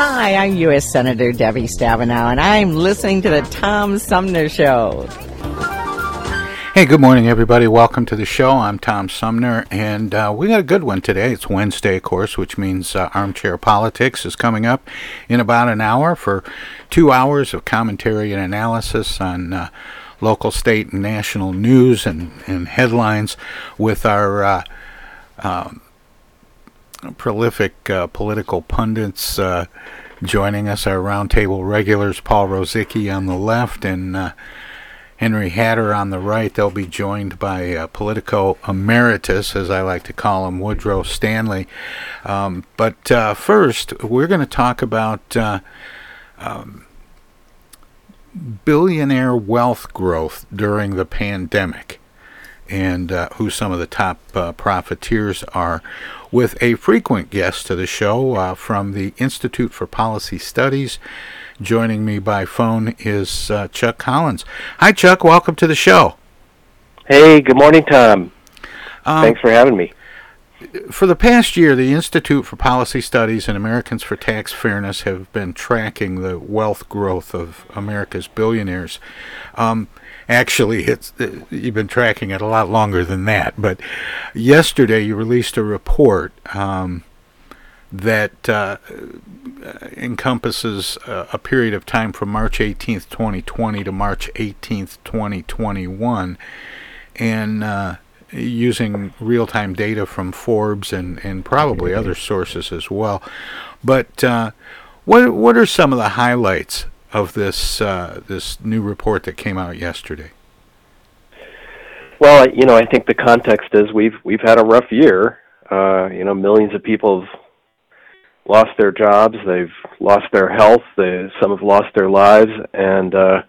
Hi, I'm U.S. Senator Debbie Stabenow, and I'm listening to the Tom Sumner Show. Hey, good morning, everybody. Welcome to the show. I'm Tom Sumner, and uh, we got a good one today. It's Wednesday, of course, which means uh, Armchair Politics is coming up in about an hour for two hours of commentary and analysis on uh, local, state, and national news and, and headlines with our uh, um, prolific uh, political pundits uh, joining us, our roundtable regulars, Paul Rosicki on the left and uh, Henry Hatter on the right. They'll be joined by uh, Politico Emeritus, as I like to call him, Woodrow Stanley. Um, but uh, first, we're going to talk about uh, um, billionaire wealth growth during the pandemic and who some of the top profiteers are, with a frequent guest to the show uh, from the Institute for Policy Studies. Joining me by phone is uh, Chuck Collins. Hi, Chuck. Welcome to the show. Hey, good morning, Tom. Um, Thanks for having me. For the past year, the Institute for Policy Studies and Americans for Tax Fairness have been tracking the wealth growth of America's billionaires. Um, actually, it's uh, you've been tracking it a lot longer than that. But yesterday, you released a report um, that uh, encompasses uh, a period of time from March 18th, 2020 to March 18th, 2021, and uh, using real-time data from Forbes and, and probably other sources as well. But uh, what what are some of the highlights of this uh, this new report that came out yesterday? Well, you know, I think the context is we've we've had a rough year. Uh, you know, millions of people have lost their jobs, they've lost their health, they, some have lost their lives, and uh,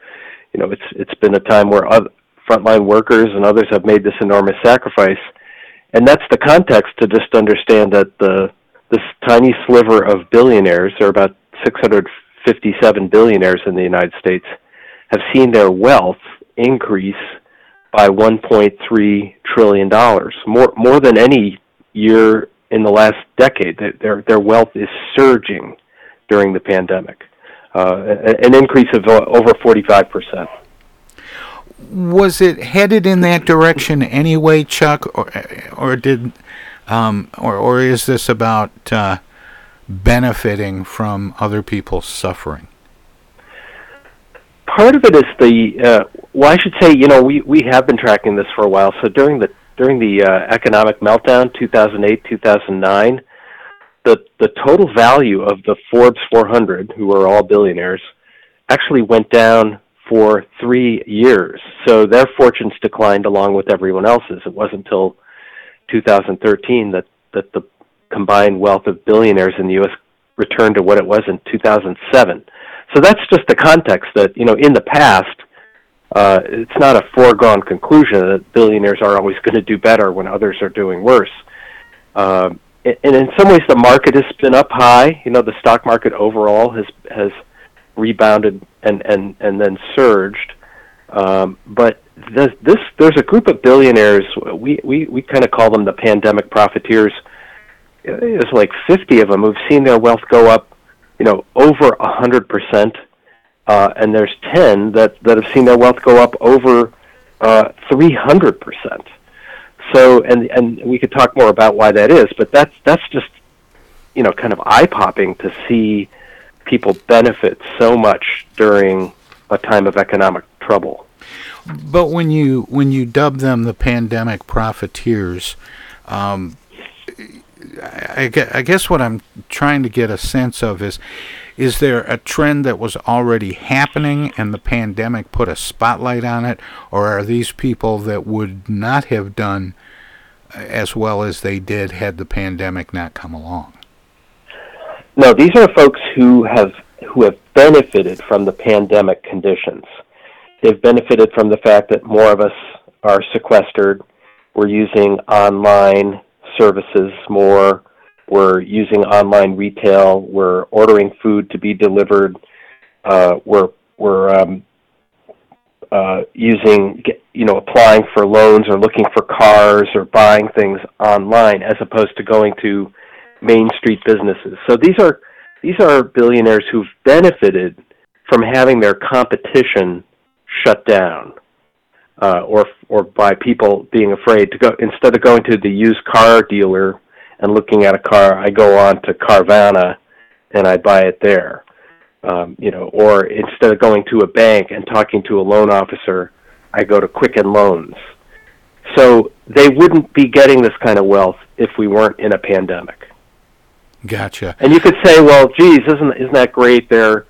you know, it's it's been a time where other, frontline workers and others have made this enormous sacrifice. And that's the context to just understand that the this tiny sliver of billionaires, there are about 657 billionaires in the United States, have seen their wealth increase by 1.3 trillion dollars, more more than any year in the last decade. Their their wealth is surging during the pandemic, uh, an increase of over 45 percent. Was it headed in that direction anyway, Chuck, or or did um, or or is this about uh, benefiting from other people's suffering? Part of it is the uh, well, I should say, you know, we we have been tracking this for a while. So during the during the uh, economic meltdown, 2008, 2009, the the total value of the Forbes 400, who are all billionaires, actually went down for three years. So their fortunes declined along with everyone else's. It wasn't until 2013 that, that the combined wealth of billionaires in the U.S. returned to what it was in 2007. So that's just the context that, you know, in the past, uh, it's not a foregone conclusion that billionaires are always going to do better when others are doing worse. Uh, and in some ways, the market has been up high. You know, the stock market overall has has rebounded and and and then surged. Um, but this, this there's a group of billionaires. We we we kind of call them the pandemic profiteers. There's like 50 of them who've seen their wealth go up, you know, over a hundred percent, uh, and there's 10 that that have seen their wealth go up over uh, 300 percent. So, and and we could talk more about why that is, but that's that's just you know kind of eye popping to see people benefit so much during a time of economic trouble. But when you when you dub them the pandemic profiteers, um, I, I guess what I'm trying to get a sense of is is there a trend that was already happening and the pandemic put a spotlight on it, or are these people that would not have done as well as they did had the pandemic not come along? No, these are folks who have who have benefited from the pandemic conditions. They've benefited from the fact that more of us are sequestered. We're using online services more. We're using online retail. We're ordering food to be delivered. Uh, we're we're um, uh, using you know applying for loans or looking for cars or buying things online as opposed to going to main street businesses. So these are these are billionaires who've benefited from having their competition shut down, uh, or or by people being afraid to go instead of going to the used car dealer and looking at a car, I go on to Carvana and I buy it there. Um, you know, or instead of going to a bank and talking to a loan officer, I go to Quicken Loans. So they wouldn't be getting this kind of wealth if we weren't in a pandemic. Gotcha. And you could say, well, geez, isn't isn't that great? They're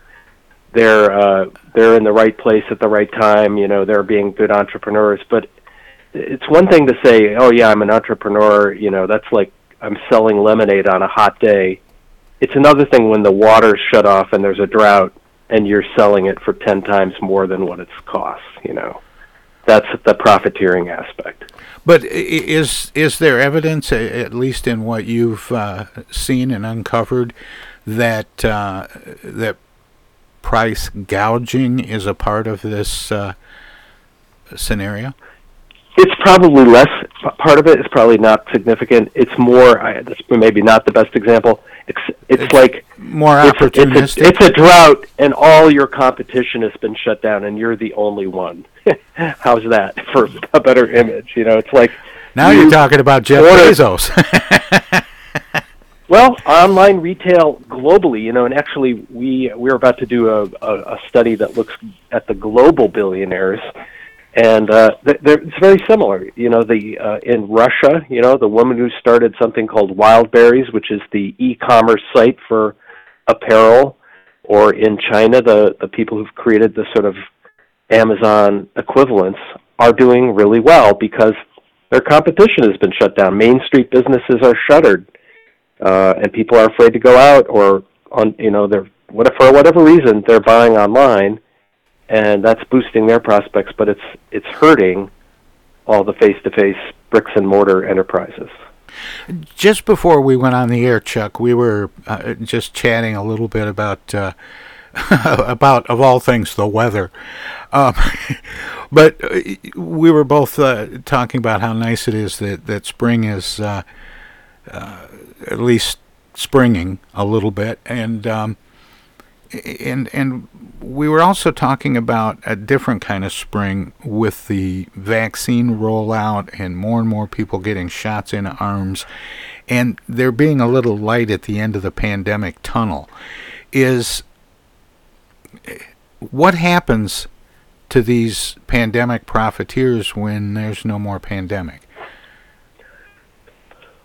they're uh, they're in the right place at the right time. You know, they're being good entrepreneurs. But it's one thing to say, oh yeah, I'm an entrepreneur. You know, that's like I'm selling lemonade on a hot day. It's another thing when the water's shut off and there's a drought and you're selling it for ten times more than what it's costs. You know, that's the profiteering aspect. But is is there evidence, at least in what you've uh, seen and uncovered, that uh, that price gouging is a part of this uh, scenario? It's probably less part of it. It's probably not significant. It's more. I, this maybe not the best example. It's it's, it's like more opportunistic. It's a, it's, a, it's a drought, and all your competition has been shut down, and you're the only one. How's that for a better image? You know, it's like now you, are talking about Jeff order, Bezos. well, online retail globally, you know, and actually we we're about to do a, a, a study that looks at the global billionaires and uh, they're, it's very similar. You know, the uh, in Russia, you know, the woman who started something called Wildberries, which is the e-commerce site for apparel, or in China, the the people who've created the sort of Amazon equivalents are doing really well because their competition has been shut down. Main street businesses are shuttered, uh, and people are afraid to go out, or on you know, they're what for whatever reason they're buying online and that's boosting their prospects, but it's it's hurting all the face-to-face bricks and mortar enterprises. Just before we went on the air, Chuck, we were uh, just chatting a little bit about uh, about of all things the weather, um, but uh, we were both uh, talking about how nice it is that that spring is uh, uh, at least springing a little bit, and um, and and we were also talking about a different kind of spring with the vaccine rollout and more and more people getting shots in arms and there being a little light at the end of the pandemic tunnel is what happens to these pandemic profiteers when there's no more pandemic?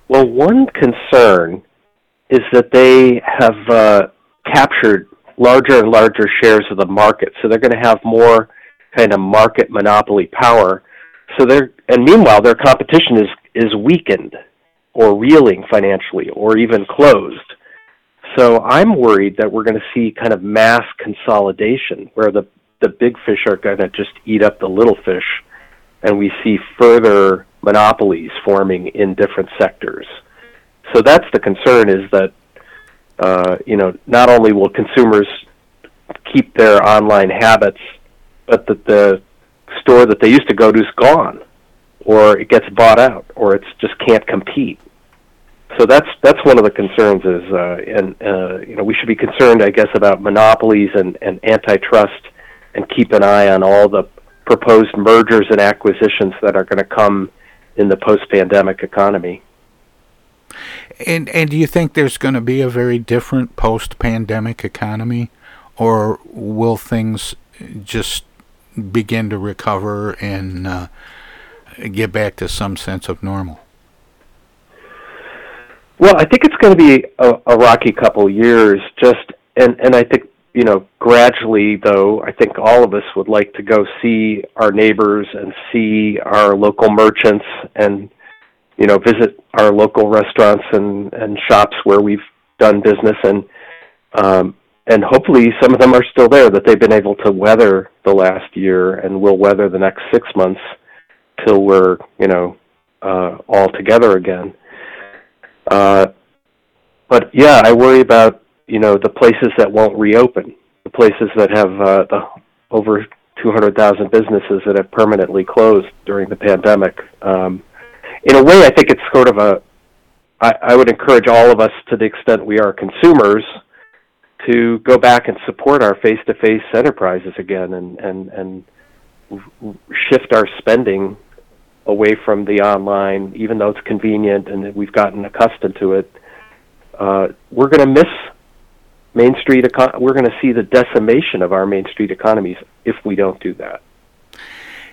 Well, one concern is that they have uh, captured larger and larger shares of the market, so they're going to have more kind of market monopoly power. So they're and meanwhile their competition is is weakened or reeling financially or even closed. So I'm worried that we're going to see kind of mass consolidation where the the big fish are going to just eat up the little fish and we see further monopolies forming in different sectors. So that's the concern is that uh, you know not only will consumers keep their online habits, but that the store that they used to go to is gone, or it gets bought out, or it just can't compete. So that's that's one of the concerns is, uh, and uh, you know we should be concerned, I guess, about monopolies and, and antitrust, and keep an eye on all the proposed mergers and acquisitions that are going to come in the post-pandemic economy. And and do you think there's going to be a very different post-pandemic economy, or will things just begin to recover and uh, get back to some sense of normal? Well, I think it's going to be a, a rocky couple years. Just and and I think you know gradually, though, I think all of us would like to go see our neighbors and see our local merchants and you know, visit our local restaurants and, and shops where we've done business and um, and hopefully some of them are still there that they've been able to weather the last year and will weather the next six months till we're you know uh, all together again. Uh, but yeah, I worry about you know the places that won't reopen, the places that have uh, the over 200,000 businesses that have permanently closed during the pandemic. Um, in a way, I think it's sort of a. I, I would encourage all of us, to the extent we are consumers, to go back and support our face-to-face enterprises again, and and and shift our spending away from the online, even though it's convenient and we've gotten accustomed to it. Uh, we're going to miss Main Street. Econ- we're going to see the decimation of our Main Street economies if we don't do that.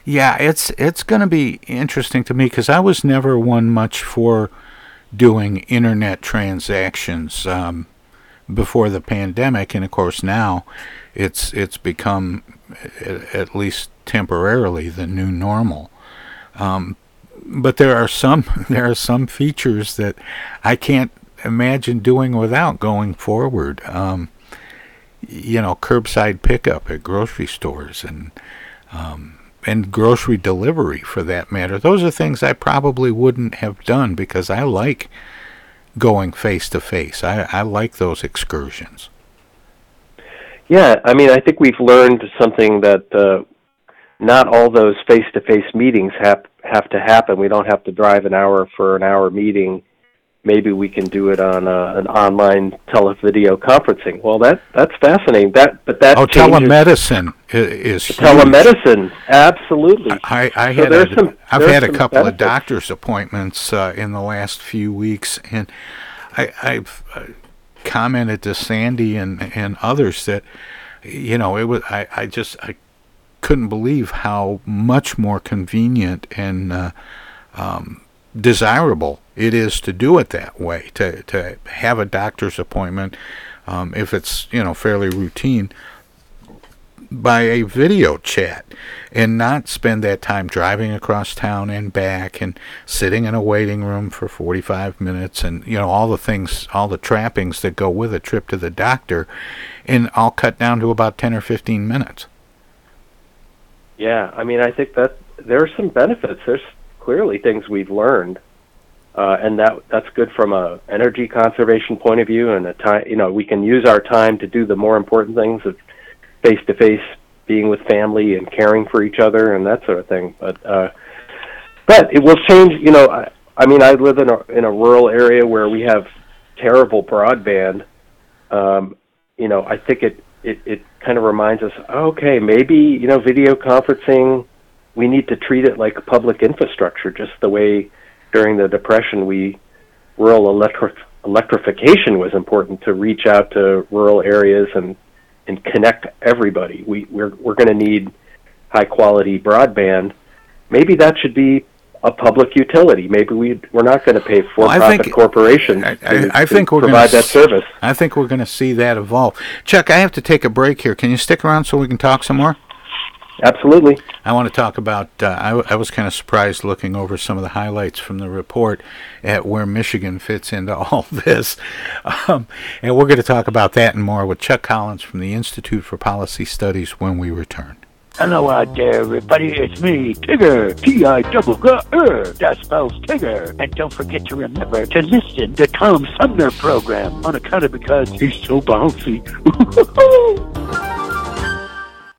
Yeah, it's it's going to be interesting to me because I was never one much for doing internet transactions um, before the pandemic, and of course now it's it's become at least temporarily the new normal. Um, but there are some there are some features that I can't imagine doing without going forward. Um, you know, curbside pickup at grocery stores and um, and grocery delivery for that matter. Those are things I probably wouldn't have done because I like going face to face. I like those excursions. Yeah, I mean, I think we've learned something that uh, not all those face to face meetings have have to happen. We don't have to drive an hour for an hour meeting maybe we can do it on uh, an online televideo conferencing. Well, that that's fascinating. That but that oh, telemedicine is telemedicine. Absolutely. I, I had so a, some, I've had a couple benefits. of doctor's appointments uh, in the last few weeks, and I, I've uh, commented to Sandy and and others that you know it was I I just I couldn't believe how much more convenient and uh, um, desirable it is to do it that way, to, to have a doctor's appointment, um, if it's, you know, fairly routine, by a video chat and not spend that time driving across town and back and sitting in a waiting room for 45 minutes and, you know, all the things, all the trappings that go with a trip to the doctor and all cut down to about 10 or 15 minutes. Yeah, I mean, I think that there are some benefits. There's clearly things we've learned uh, and that that's good from a energy conservation point of view and a time you know we can use our time to do the more important things of face to face being with family and caring for each other and that sort of thing. But uh but it will change you know I, I mean I live in a in a rural area where we have terrible broadband. Um you know I think it it, it kind of reminds us, okay, maybe you know, video conferencing, we need to treat it like public infrastructure, just the way during the depression we rural electric electrification was important to reach out to rural areas and and connect everybody. We we're we're going to need high quality broadband. Maybe that should be a public utility. Maybe we we're not going to pay for Well, profit think- corporations I, to, I, I think we're provide gonna that service. I think we're going to see that evolve. Chuck, I have to take a break here. Can you stick around so we can talk some more? Absolutely. I want to talk about. Uh, I, w- I was kind of surprised looking over some of the highlights from the report at where Michigan fits into all this, um, and we're going to talk about that and more with Chuck Collins from the Institute for Policy Studies when we return. Hello out there, everybody. It's me, Tigger. T-I double G R. That spells Tigger. And don't forget to remember to listen to Tom Sumner program on account of because he's so bouncy.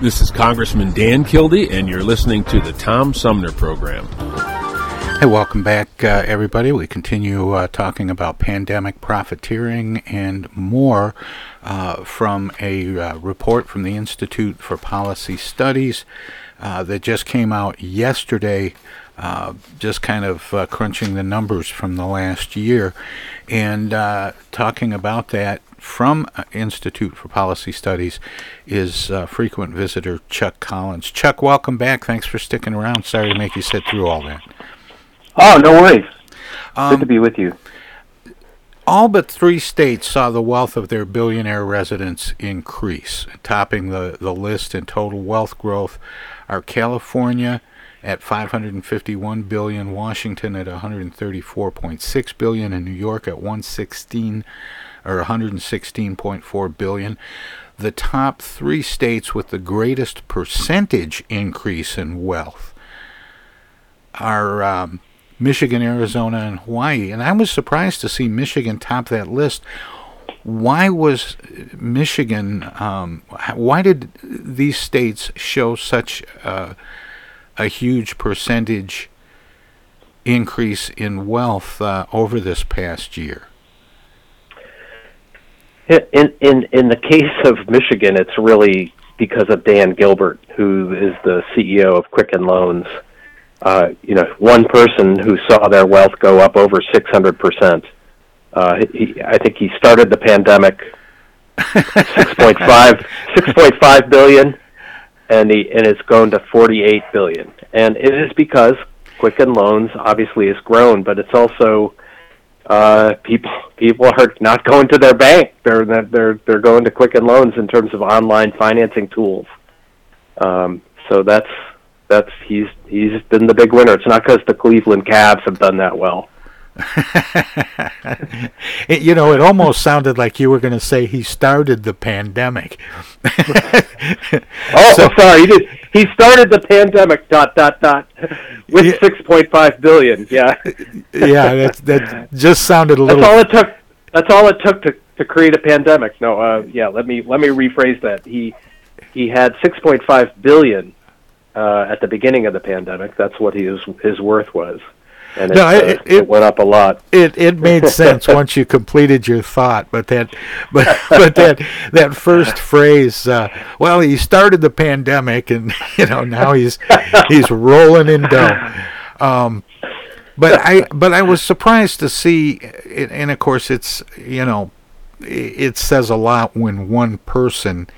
This is Congressman Dan Kildee, and you're listening to the Tom Sumner Program. Hey, welcome back, uh, everybody. We continue uh, talking about pandemic profiteering and more uh, from a uh, report from the Institute for Policy Studies uh, that just came out yesterday. Uh, just kind of crunching the numbers from the last year and talking about that from Institute for Policy Studies is frequent visitor Chuck Collins. Chuck, welcome back. Thanks for sticking around. Sorry to make you sit through all that. Oh, no worries. Um, Good to be with you. All but three states saw the wealth of their billionaire residents increase. Topping the, the list in total wealth growth are California at 551 billion, Washington at 134.6 billion, and New York at 116 or 116.4 billion. The top three states with the greatest percentage increase in wealth are um, Michigan, Arizona, and Hawaii. And I was surprised to see Michigan top that list. Why was Michigan? Um, why did these states show such uh, a huge percentage increase in wealth uh, over this past year? In in in the case of Michigan, it's really because of Dan Gilbert, who is the CEO of Quicken Loans uh, you know, one person who saw their wealth go up over 600%. Uh, I think he started the pandemic 6.5 6.5 billion and he and it's grown to 48 billion. And it is because Quicken Loans obviously has grown, but it's also uh, people people are not going to their bank. They're they're they're going to Quicken Loans in terms of online financing tools. Um, so that's that's he's he's been the big winner. It's not because the Cleveland Cavs have done that well. it, you know, it almost sounded like you were going to say he started the pandemic. oh, so, sorry, he did. He started the pandemic. Dot dot dot. With yeah, six point five billion. Yeah. yeah, that that just sounded a little. That's all it took. That's all it took to to create a pandemic. No, uh, yeah. Let me let me rephrase that. He he had six point five billion uh, at the beginning of the pandemic. That's what his his worth was, and it, no, it, uh, it, it went up a lot. It it made sense once you completed your thought, but that but but that that first phrase. Uh, well, he started the pandemic, and you know now he's he's rolling in dough. Um, but I but I was surprised to see, and of course it's you know it says a lot when one person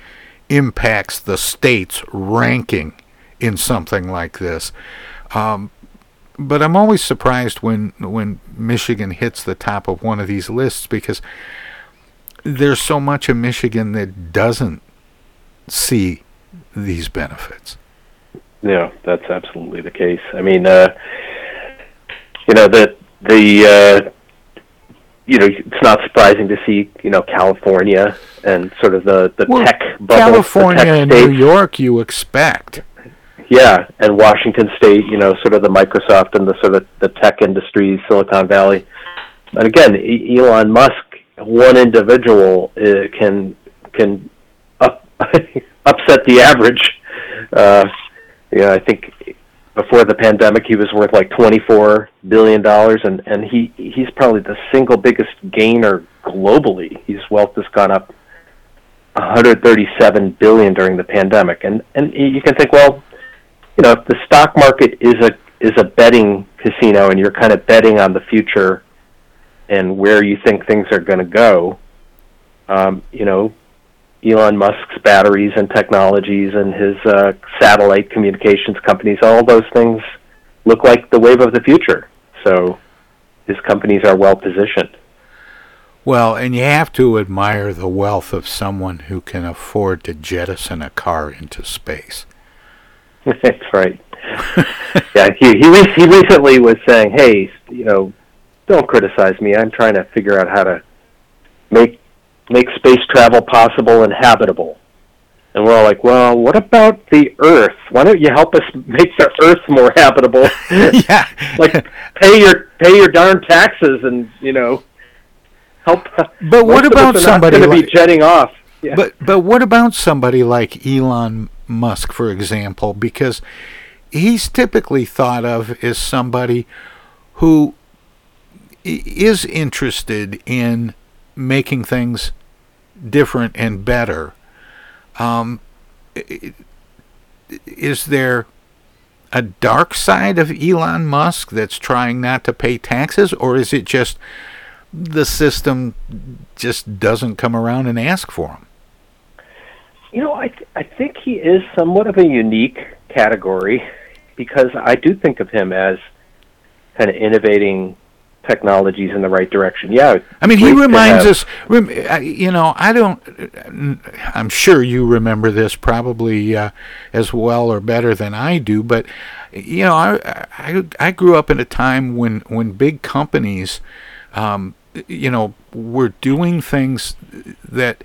impacts the state's ranking in something like this. Um, but I'm always surprised when when Michigan hits the top of one of these lists because there's so much of Michigan that doesn't see these benefits. Yeah, that's absolutely the case. I mean, uh, you know that the uh, you know it's not surprising to see you know California and sort of the the well, tech bubble. California tech and New York, you expect. Yeah, and Washington State, you know, sort of the Microsoft and the sort of the tech industry, Silicon Valley. And again, Elon Musk, one individual uh, can can up, upset the average. Uh, yeah, I think before the pandemic, he was worth like twenty-four billion dollars, and and he he's probably the single biggest gainer globally. His wealth has gone up 137 billion during the pandemic, and and you can think, well, you know, if the stock market is a is a betting casino and you're kind of betting on the future and where you think things are going to go, um, you know, Elon Musk's batteries and technologies and his uh, satellite communications companies, all those things look like the wave of the future. So his companies are well positioned. Well, and you have to admire the wealth of someone who can afford to jettison a car into space. That's right. yeah, he he he recently was saying, "Hey, you know, don't criticize me. I'm trying to figure out how to make make space travel possible and habitable." And we're all like, "Well, what about the Earth? Why don't you help us make the Earth more habitable? yeah, like pay your pay your darn taxes and you know help. But what about somebody going to be jetting off? Yeah. But but what about somebody like Elon Musk, for example? Because he's typically thought of as somebody who is interested in making things different and better. Um, is there a dark side of Elon Musk that's trying not to pay taxes, or is it just the system just doesn't come around and ask for them? You know, I th- I think he is somewhat of a unique category because I do think of him as kind of innovating technologies in the right direction. Yeah. I mean, he reminds us, you know, I don't, I'm sure you remember this probably uh, as well or better than I do, but, you know, I, I, I grew up in a time when, when big companies, um, you know, were doing things that,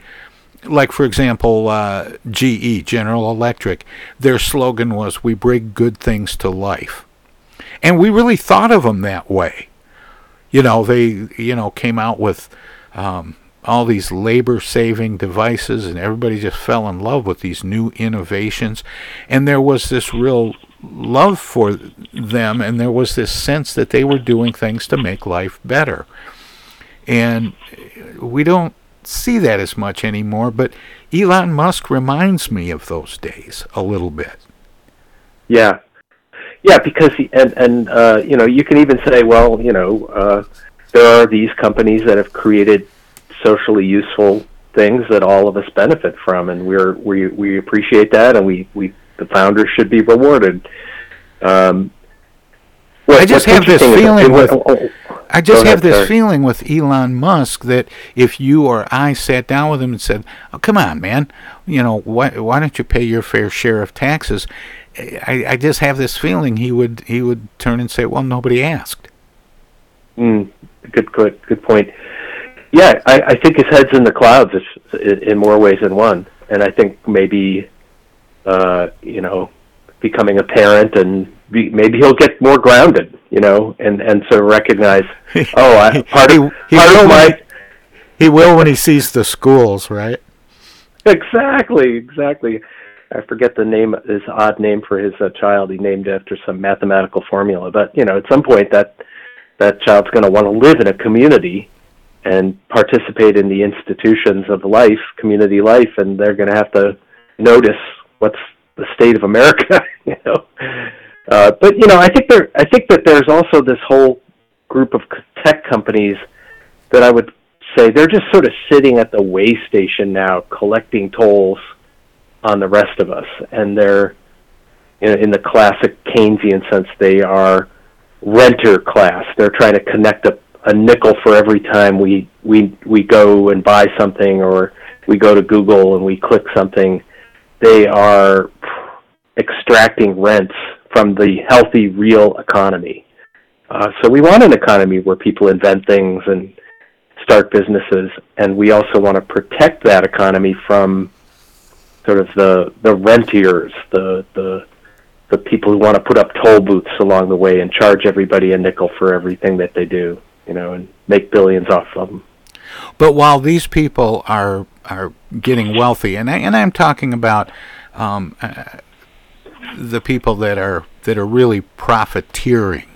like for example, uh, GE, General Electric, their slogan was "We bring good things to life," and we really thought of them that way. You know, they you know came out with um, all these labor-saving devices, and everybody just fell in love with these new innovations, and there was this real love for them, and there was this sense that they were doing things to make life better. And we don't see that as much anymore, but Elon Musk reminds me of those days a little bit. Yeah. Yeah, because and and uh, you know you can even say, well, you know, uh, there are these companies that have created socially useful things that all of us benefit from, and we're we we appreciate that, and we we the founders should be rewarded. Um, what, I just have this feeling with oh, oh, I just have this feeling with Elon Musk that if you or I sat down with him and said, "Oh, come on, man, you know, why why don't you pay your fair share of taxes?" I, I just have this feeling he would he would turn and say, "Well, nobody asked." Mm, good, good, good point. Yeah, I, I think his head's in the clouds in more ways than one, and I think maybe, uh, you know, becoming a parent and be, maybe he'll get more grounded, you know, and and so recognize, oh, I, part of he, part of my he will when he sees the schools, right? Exactly, exactly. I forget the name, his odd name for his uh, child. He named after some mathematical formula, but you know, at some point that that child's going to want to live in a community and participate in the institutions of life, community life, and they're going to have to notice what's the state of America, you know. Uh, but you know, I think there, I think that there's also this whole group of tech companies that I would say they're just sort of sitting at the way station now, collecting tolls on the rest of us, and they're you know, in the classic Keynesian sense, they are renter class. They're trying to connect a, a nickel for every time we we we go and buy something, or we go to Google and we click something. They are extracting rents from the healthy, real economy. Uh, so we want an economy where people invent things and start businesses, and we also want to protect that economy from sort of the the rentiers, the the the people who want to put up toll booths along the way and charge everybody a nickel for everything that they do, you know, and make billions off of them. But while these people are are getting wealthy, and I, and I'm talking about um, uh, the people that are that are really profiteering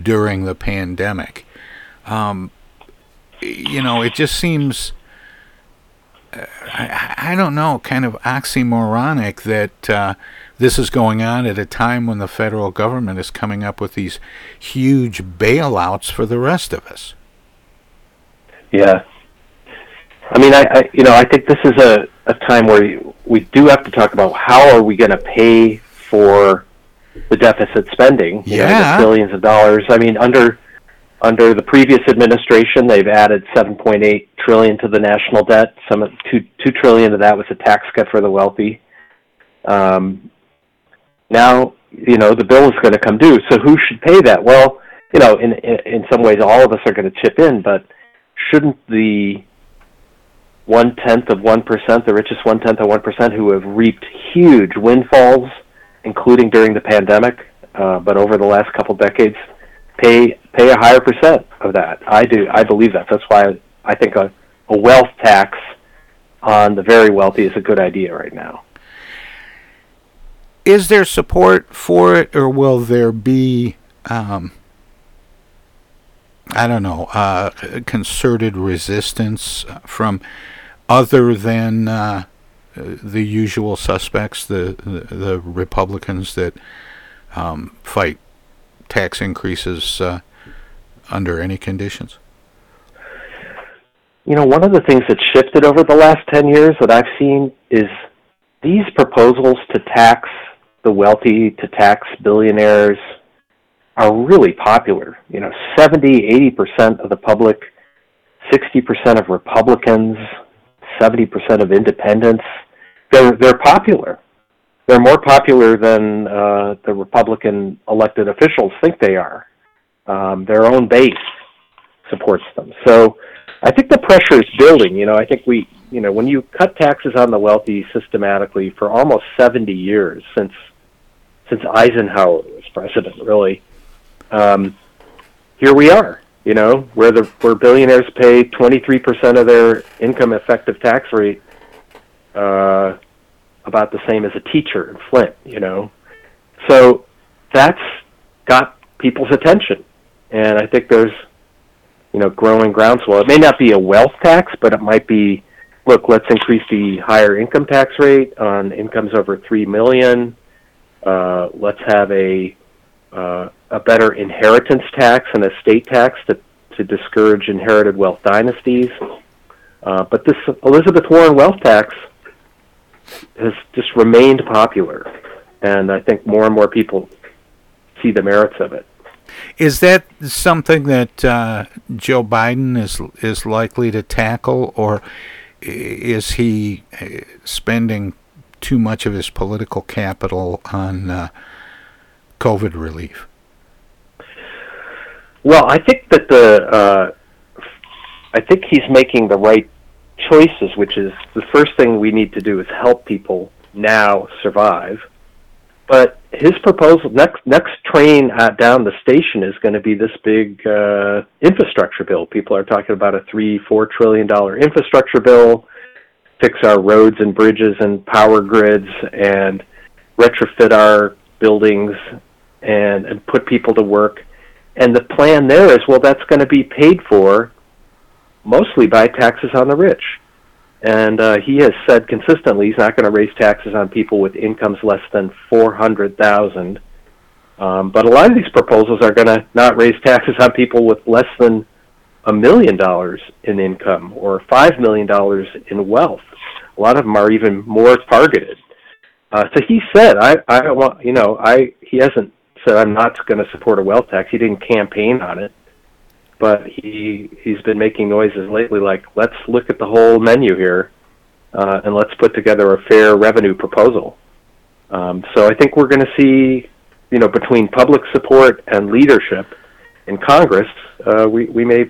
during the pandemic. Um, you know, it just seems. I, I don't know, kind of oxymoronic that uh, this is going on at a time when the federal government is coming up with these huge bailouts for the rest of us. Yeah, I mean, I, I you know I think this is a, a time where we do have to talk about how are we going to pay for the deficit spending. You yeah, know, billions of dollars. I mean, under under the previous administration, they've added 7.8 trillion to the national debt. Some two two trillion of that was a tax cut for the wealthy. Um, now, you know, the bill is going to come due. So who should pay that? Well, you know, in in, in some ways, all of us are going to chip in, but shouldn't the one tenth of one percent, the richest one tenth of one percent, who have reaped huge windfalls including during the pandemic, uh, but over the last couple decades, pay pay a higher percent of that. I do. I believe that. That's why I think a, a wealth tax on the very wealthy is a good idea right now. Is there support for it, or will there be, um, I don't know, uh, concerted resistance from other than uh, the usual suspects, the, the, Republicans that um, fight tax increases uh, under any conditions? You know, one of the things that shifted over the last 10 years that I've seen is these proposals to tax the wealthy, to tax billionaires, are really popular. You know, 70, 80% of the public, 60% of Republicans, 70% of independents, they're, they're popular. They're more popular than uh, the Republican elected officials think they are. Um, their own base supports them. So I think the pressure is building. You know, I think we, you know, when you cut taxes on the wealthy systematically for almost 70 years since since Eisenhower was president, really, um, here we are. You know, where the where billionaires pay 23% of their income effective tax rate, uh, about the same as a teacher in Flint. You know, so that's got people's attention, and I think there's you know, growing groundswell. It may not be a wealth tax, but it might be, look, let's increase the higher income tax rate on incomes over three million. Uh, let's have a uh, a better inheritance tax and estate tax to to discourage inherited wealth dynasties. Uh, but this Elizabeth Warren wealth tax has just remained popular, and I think more and more people see the merits of it. Is that something that uh, Joe Biden is is likely to tackle, or is he uh, spending too much of his political capital on uh, COVID relief? Well, I think that the uh, I think he's making the right choices, which is the first thing we need to do is help people now survive but his proposal next next train uh, down the station is going to be this big uh, infrastructure bill. People are talking about a three four trillion dollar infrastructure bill, fix our roads and bridges and power grids, and retrofit our buildings and, and put people to work. And the plan there is well, that's going to be paid for mostly by taxes on the rich. And uh, he has said consistently he's not going to raise taxes on people with incomes less than four hundred thousand. Um, but a lot of these proposals are going to not raise taxes on people with less than a million dollars in income or five million dollars in wealth. A lot of them are even more targeted. Uh, so he said, "I, I want, you know, I." He hasn't said, "I'm not going to support a wealth tax." He didn't campaign on it but he he's been making noises lately like let's look at the whole menu here uh, and let's put together a fair revenue proposal. Um, so I think we're going to see, you know, between public support and leadership in Congress, uh, we we may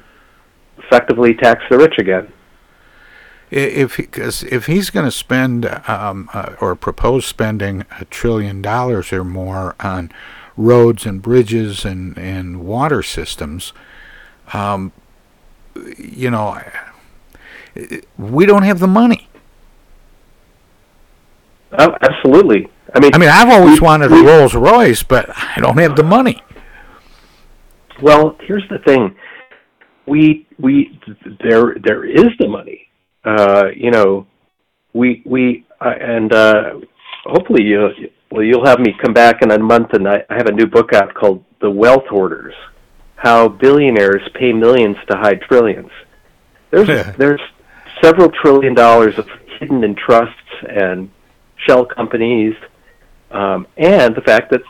effectively tax the rich again. If because if he's going to spend um, uh, or propose spending a trillion dollars or more on roads and bridges and and water systems, um, you know, we don't have the money. Oh, absolutely. I mean, I mean, I've always wanted a Rolls Royce, but I don't have the money. Well, here's the thing: we we there there is the money. Uh, you know, we we uh, and uh, hopefully you well you'll have me come back in a month, and I, I have a new book out called The Wealth Hoarders how billionaires pay millions to hide trillions. There's there's several trillion dollars of hidden in trusts and shell companies, um, and the fact that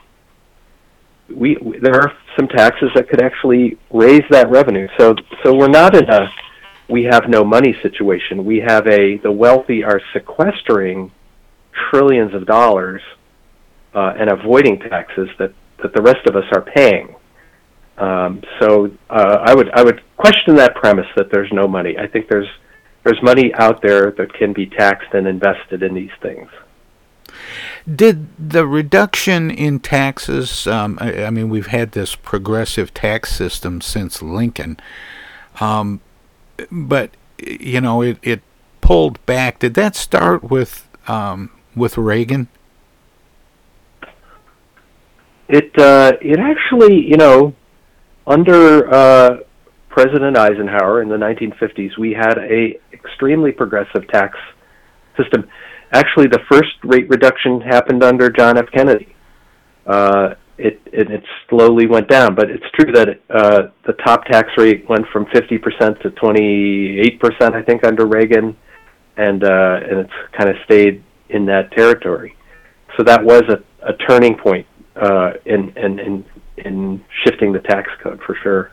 we, we there are some taxes that could actually raise that revenue. So so we're not in a we have no money situation. We have a the wealthy are sequestering trillions of dollars uh, and avoiding taxes that that the rest of us are paying. Um, so uh, I would I would question that premise that there's no money. I think there's there's money out there that can be taxed and invested in these things. Did the reduction in taxes? Um, I, I, mean, we've had this progressive tax system since Lincoln, um, but you know, it, it pulled back. Did that start with um, with Reagan? It uh, it actually, you know, under uh, President Eisenhower in the 1950s, we had a extremely progressive tax system. Actually, the first rate reduction happened under John F. Kennedy. Uh, it, it, it slowly went down, but it's true that uh, the top tax rate went from 50% to 28%, I think, under Reagan, and uh, and it's kind of stayed in that territory. So that was a, a turning point uh, in, in in in shifting the tax code for sure.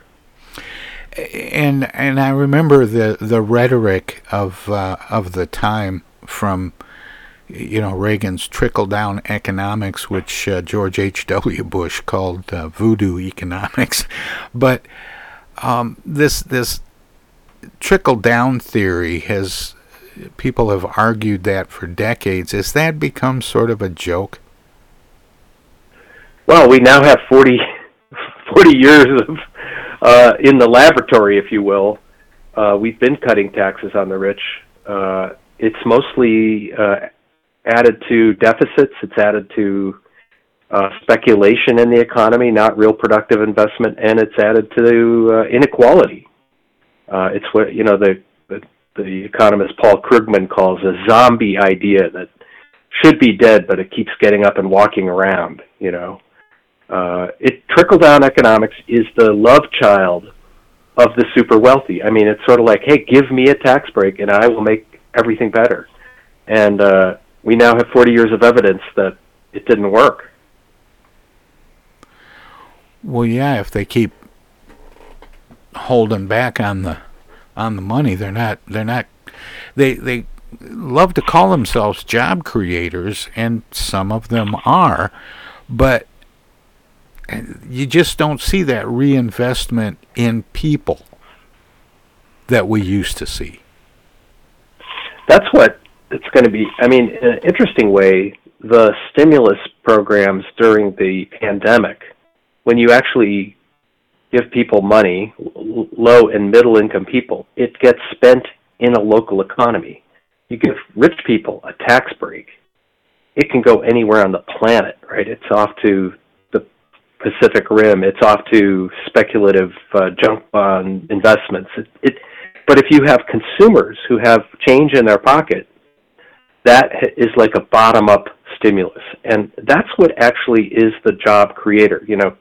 And and I remember the the rhetoric of uh, of the time from you know Reagan's trickle down economics, which uh, George H. W. Bush called uh, voodoo economics, but um, this this trickle down theory has people have argued that for decades. Has that become sort of a joke? Well, we now have 40, 40 years of uh, in the laboratory, if you will. Uh, we've been cutting taxes on the rich. Uh, it's mostly uh, added to deficits. It's added to uh, speculation in the economy, not real productive investment, and it's added to uh, inequality. It's what you know the, the the economist Paul Krugman calls a zombie idea that should be dead, but it keeps getting up and walking around. You know, uh, it trickle down economics is the love child of the super wealthy. I mean, it's sort of like, hey, give me a tax break and I will make everything better. And uh, we now have 40 years of evidence that it didn't work. Well, yeah, if they keep holding back on the on the money, they're not they're not they they love to call themselves job creators and some of them are, but you just don't see that reinvestment in people that we used to see. That's what it's going to be. I mean, in an interesting way, the stimulus programs during the pandemic, when you actually give people money, low and middle income people, it gets spent in a local economy. You give rich people a tax break, it can go anywhere on the planet, right? It's off to Pacific Rim, it's off to speculative uh, junk bond investments. It, it, but if you have consumers who have change in their pocket, that is like a bottom up stimulus. And that's what actually is the job creator. You know,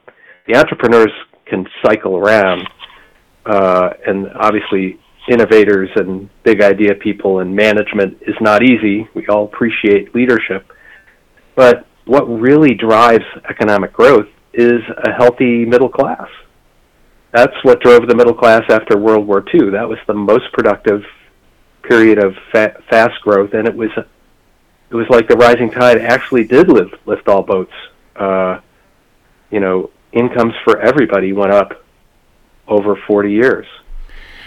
the entrepreneurs can cycle around, uh, and obviously, innovators and big idea people and management is not easy. We all appreciate leadership. But what really drives economic growth is a healthy middle class. That's what drove the middle class after World War II. That was the most productive period of fa- fast growth, and it was it was like the rising tide actually did lift lift all boats. Uh, you know, incomes for everybody went up over 40 years.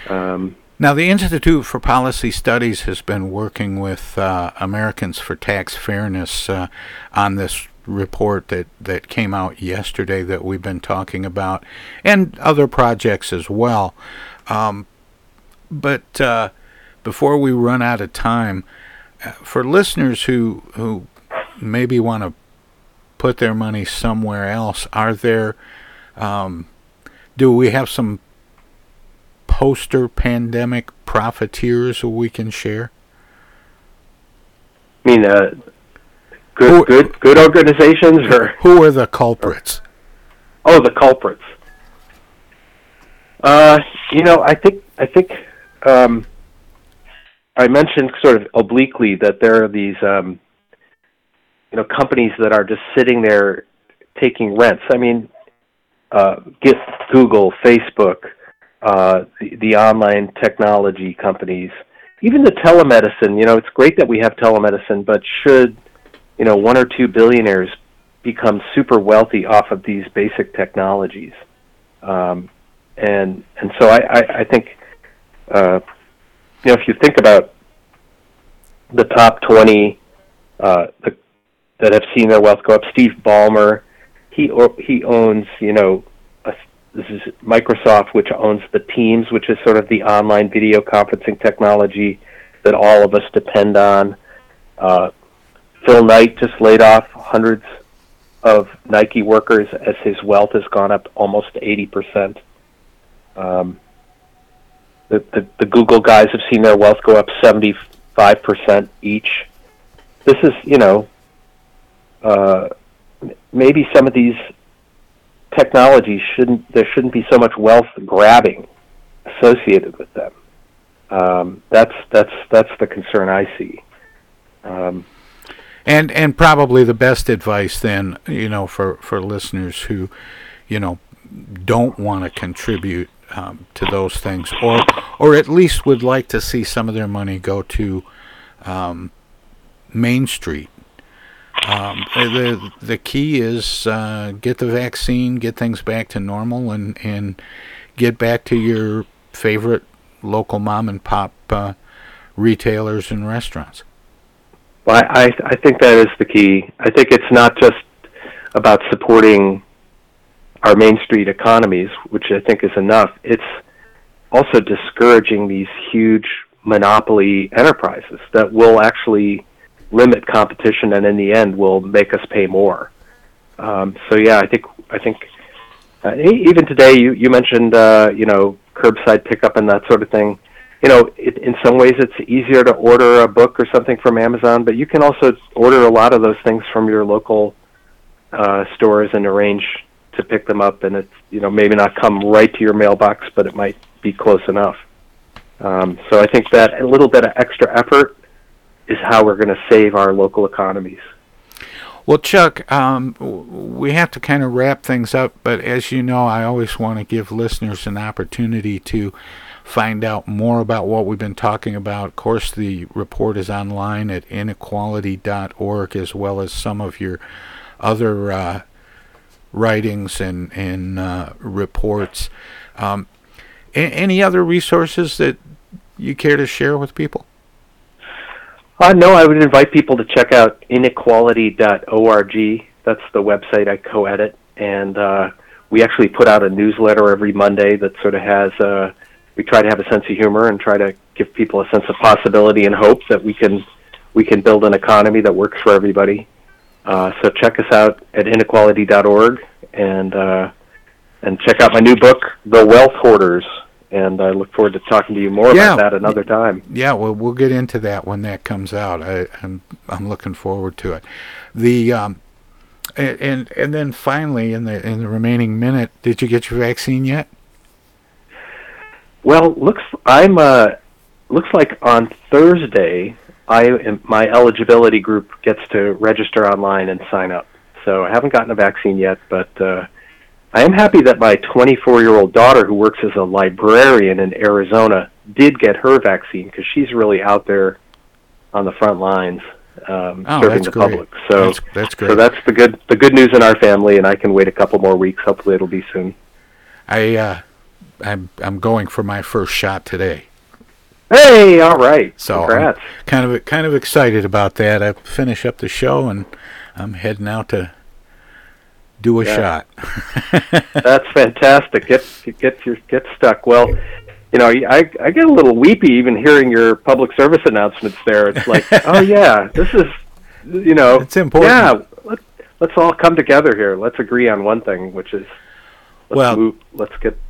Um, now, the Institute for Policy Studies has been working with uh, Americans for Tax Fairness uh, on this report that, that came out yesterday that we've been talking about, and other projects as well. Um, but uh, before we run out of time, uh, for listeners who who maybe want to put their money somewhere else, are there? Um, do we have some poster pandemic profiteers we can share? I mean, uh, good, who, good, good organizations, or who are the culprits? Oh, the culprits. Uh, you know, I think I think um, I mentioned sort of obliquely that there are these um, you know companies that are just sitting there taking rents. I mean, uh, get Google, Facebook, uh, the, the online technology companies, even the telemedicine. You know, it's great that we have telemedicine, but should you know one or two billionaires become super wealthy off of these basic technologies? Um, and and so I, I, I think uh, you know if you think about the top twenty uh, the that have seen their wealth go up. Steve Ballmer, he or, he owns you know a this is Microsoft, which owns the Teams, which is sort of the online video conferencing technology that all of us depend on. Uh, Phil Knight just laid off hundreds of Nike workers as his wealth has gone up almost 80%. Um, the, the, the Google guys have seen their wealth go up 75% each. This is, you know, uh, maybe some of these technologies shouldn't, there shouldn't be so much wealth grabbing associated with them. Um, that's, that's, that's the concern I see. Um, and and probably the best advice then, you know, for for listeners who, you know, don't want to contribute um, to those things, or or at least would like to see some of their money go to um, Main Street. Um, the the key is uh, get the vaccine, get things back to normal, and and get back to your favorite local mom and pop uh, retailers and restaurants. Well, I, I think that is the key. I think it's not just about supporting our Main Street economies, which I think is enough. It's also discouraging these huge monopoly enterprises that will actually limit competition and in the end will make us pay more. Um, so yeah, I think I think uh, even today you you mentioned uh, you know curbside pickup and that sort of thing you know, it, in some ways it's easier to order a book or something from Amazon, but you can also order a lot of those things from your local uh, stores and arrange to pick them up, and it's you know maybe not come right to your mailbox, but it might be close enough. Um, so I think that a little bit of extra effort is how we're going to save our local economies. Well, Chuck, um, we have to kind of wrap things up, but as you know, I always want to give listeners an opportunity to find out more about what we've been talking about. Of course, the report is online at inequality.org as well as some of your other uh, writings and, and uh, reports. Um, a- any other resources that you care to share with people? Uh, no, I would invite people to check out inequality.org. That's the website I co-edit, and uh, we actually put out a newsletter every Monday that sort of has uh, we try to have a sense of humor and try to give people a sense of possibility and hope that we can we can build an economy that works for everybody. Uh, so check us out at inequality.org and uh, and check out my new book, The Wealth Hoarders. And I look forward to talking to you more yeah. about that another time. Yeah, well, we'll get into that when that comes out. I, I'm I'm looking forward to it. The um, and and then finally, in the in the remaining minute, did you get your vaccine yet? Well, looks I'm uh looks like on Thursday I am, my eligibility group gets to register online and sign up. So I haven't gotten a vaccine yet, but uh I am happy that my 24-year-old daughter who works as a librarian in Arizona did get her vaccine because she's really out there on the front lines um, oh, serving the great. public. So that's, that's great. So that's the good the good news in our family, and I can wait a couple more weeks. Hopefully, it'll be soon. I uh, I'm I'm going for my first shot today. Hey, all right. So Congrats. I'm kind of kind of excited about that. I finish up the show and I'm heading out to do a Yeah. shot. That's fantastic. Get get your get stuck. Well, you know, I I get a little weepy even hearing your public service announcements. There, it's like, oh yeah, this is, you know, It's important. Yeah, let, let's all come together here. Let's agree on one thing, which is, let's Well, move, let's get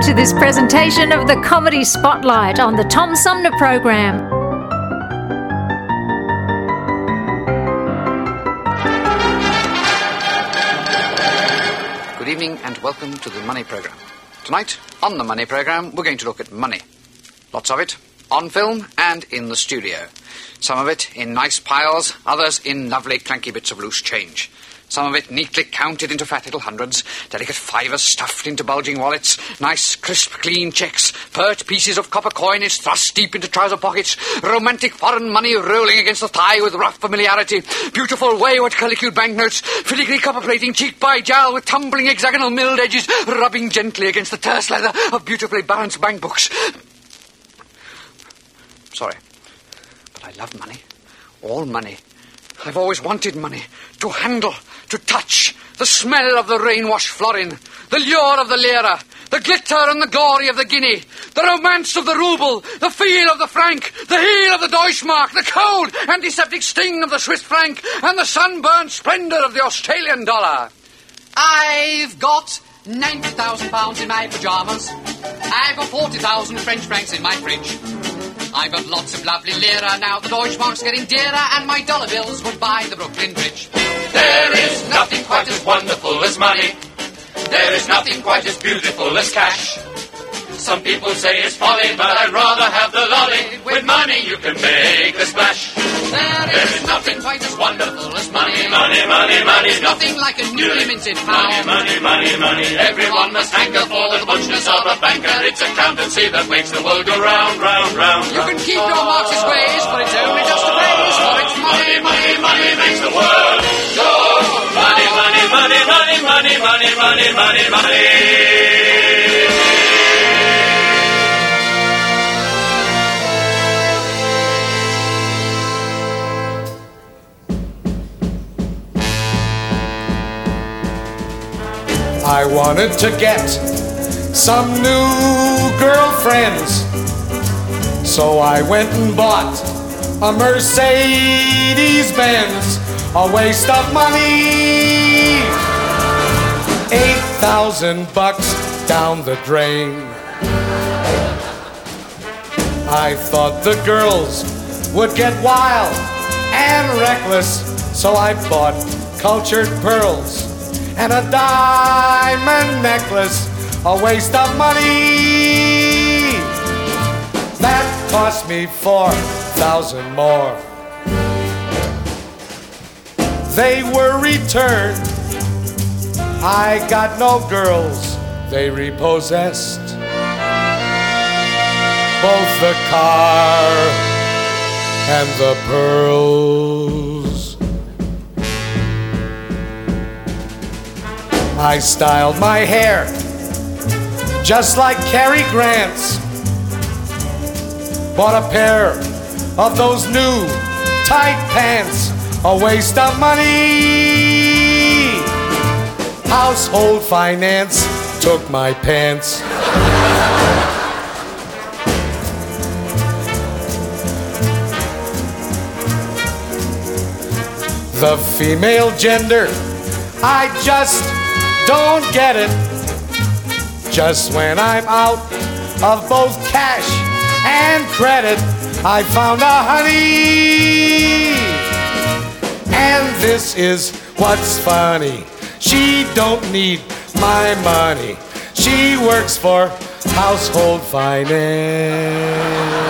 Welcome to this presentation of the Comedy Spotlight on the Tom Sumner Program. Good evening and welcome to the Money Program. Tonight, on the Money Program, we're going to look at money. Lots of it, on film and in the studio. Some of it in nice piles, others in lovely clanky bits of loose change. Some of it neatly counted into fat little hundreds, delicate fivers stuffed into bulging wallets, nice, crisp, clean checks, pert pieces of copper coinage thrust deep into trouser pockets, romantic foreign money rolling against the thigh with rough familiarity, beautiful wayward curlicue banknotes, filigree copper plating cheek by jowl with tumbling hexagonal milled edges rubbing gently against the terse leather of beautifully balanced bank books. Sorry, but I love money. All money. I've always wanted money to handle, to touch, the smell of the rain-washed florin, the lure of the lira, the glitter and the glory of the guinea, the romance of the ruble, the feel of the franc, the heel of the Deutschmark, the cold antiseptic sting of the Swiss franc, and the sunburned splendour of the Australian dollar. I've got ninety thousand pounds in my pyjamas. I've got forty thousand French francs in my fridge. I've got lots of lovely lira now. The Deutschmark's getting dearer, and my dollar bills would buy the Brooklyn Bridge. There is nothing quite as wonderful as money. There is nothing quite as beautiful as cash. Some people say it's folly, but I'd rather have the lolly. With money you can make a splash. There is nothing quite as wonderful as money, money. Money, money. There's nothing like a newly minted pound. Money, money, money. Money. Everyone must hanker for the butchness of a banker. It's accountancy that makes the world go round, round, round. You can keep your Marxist ways, but it's only just a phase, for it's money, money, money makes the world go. Money, money, money, money, money, money, money, money, money. I wanted to get some new girlfriends. So I went and bought a Mercedes Benz, a waste of money. Eight thousand bucks down the drain. I thought the girls would get wild and reckless, so I bought cultured pearls and a diamond necklace, a waste of money. That cost me four thousand more. They were returned. I got no girls, they repossessed both the car and the pearls. I styled my hair just like Cary Grant's. Bought a pair of those new tight pants, a waste of money. Household finance took my pants. the female gender, I just don't get it. Just when I'm out of both cash and credit, I found a honey. And this is what's funny. She don't need my money. She works for household finance.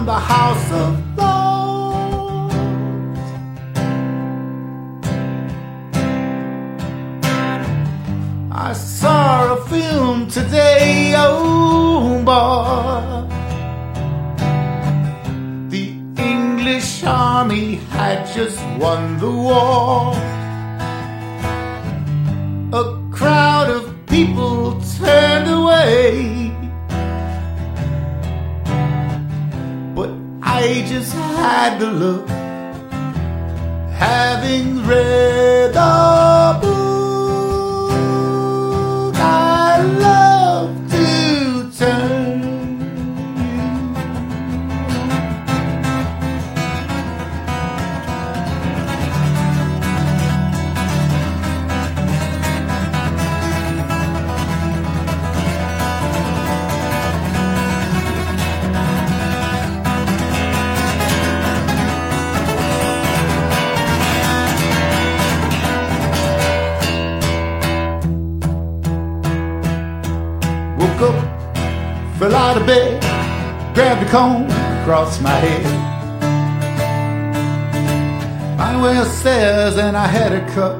From the House just had to look, having read grabbed a comb across my head. My way upstairs and I had a cup.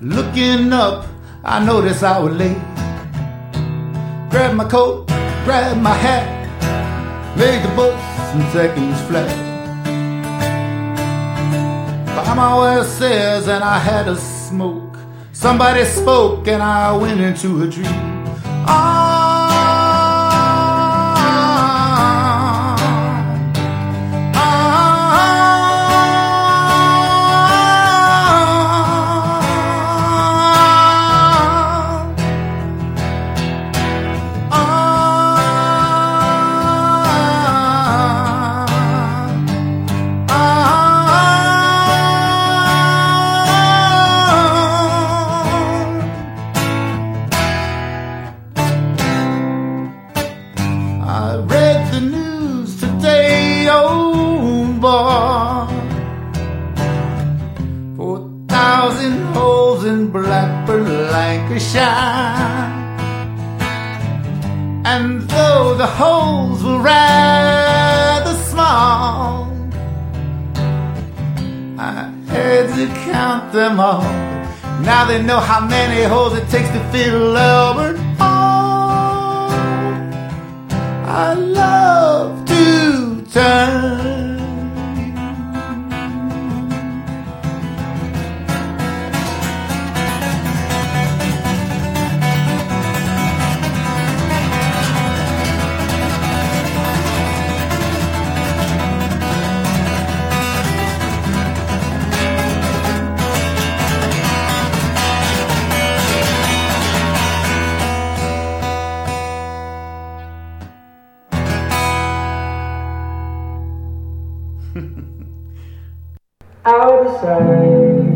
Looking up, I noticed I was late. Grabbed my coat, grabbed my hat, made the bus in seconds flat. By my way upstairs and I had a smoke. Somebody spoke and I went into a dream. I Lancashire. And though the holes were rather small, I had to count them all. Now they know how many holes it takes to fill Albert Hall. I love to turn. Out